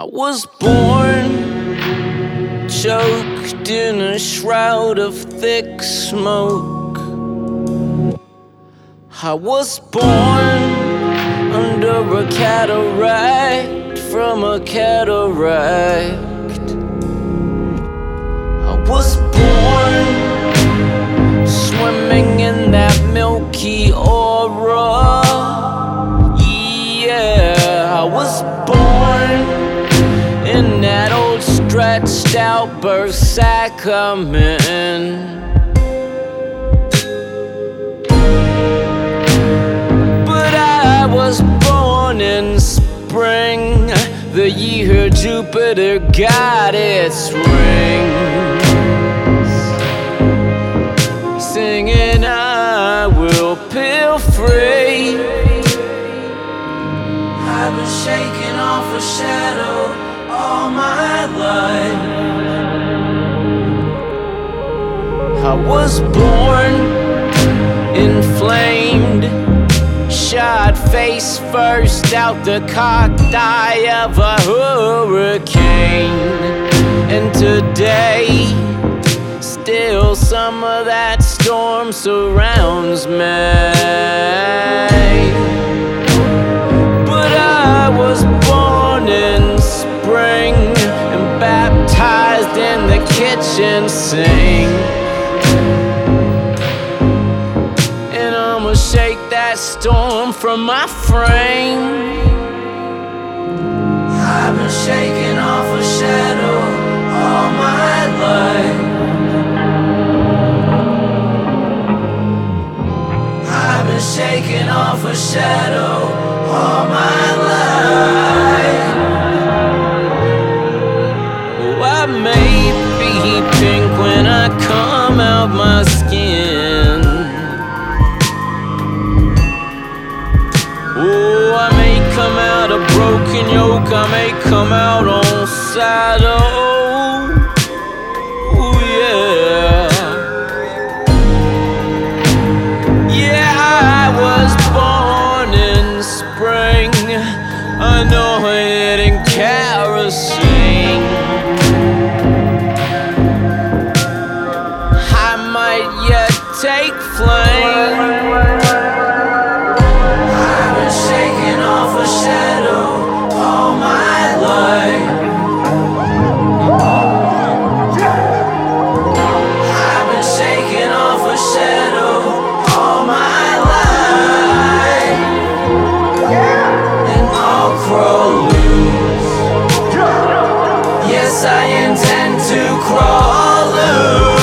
I was born choked in a shroud of thick smoke. I was born under a cataract from a cataract. I was born swimming in that milky aura. Yeah, I was born in that old stretched out birth sacrament. But I was born in spring, the year Jupiter got its rings. Singing, I will peel free. I've been shaking off a shadow all my life. I was born inflamed, shot face first out the cocked eye of a hurricane. And today, still some of that storm surrounds me. Storm from my frame. I've been shaking off a shadow all my life. I've been shaking off a shadow all my life. Oh, I may be pink when I come out my skin. I may come out on saddle. Oh, yeah. Yeah, I was born in spring, anointed in kerosene. I might yet take flame. I've been shaking off a shadow Crawl loose. Yes, I intend to crawl loose.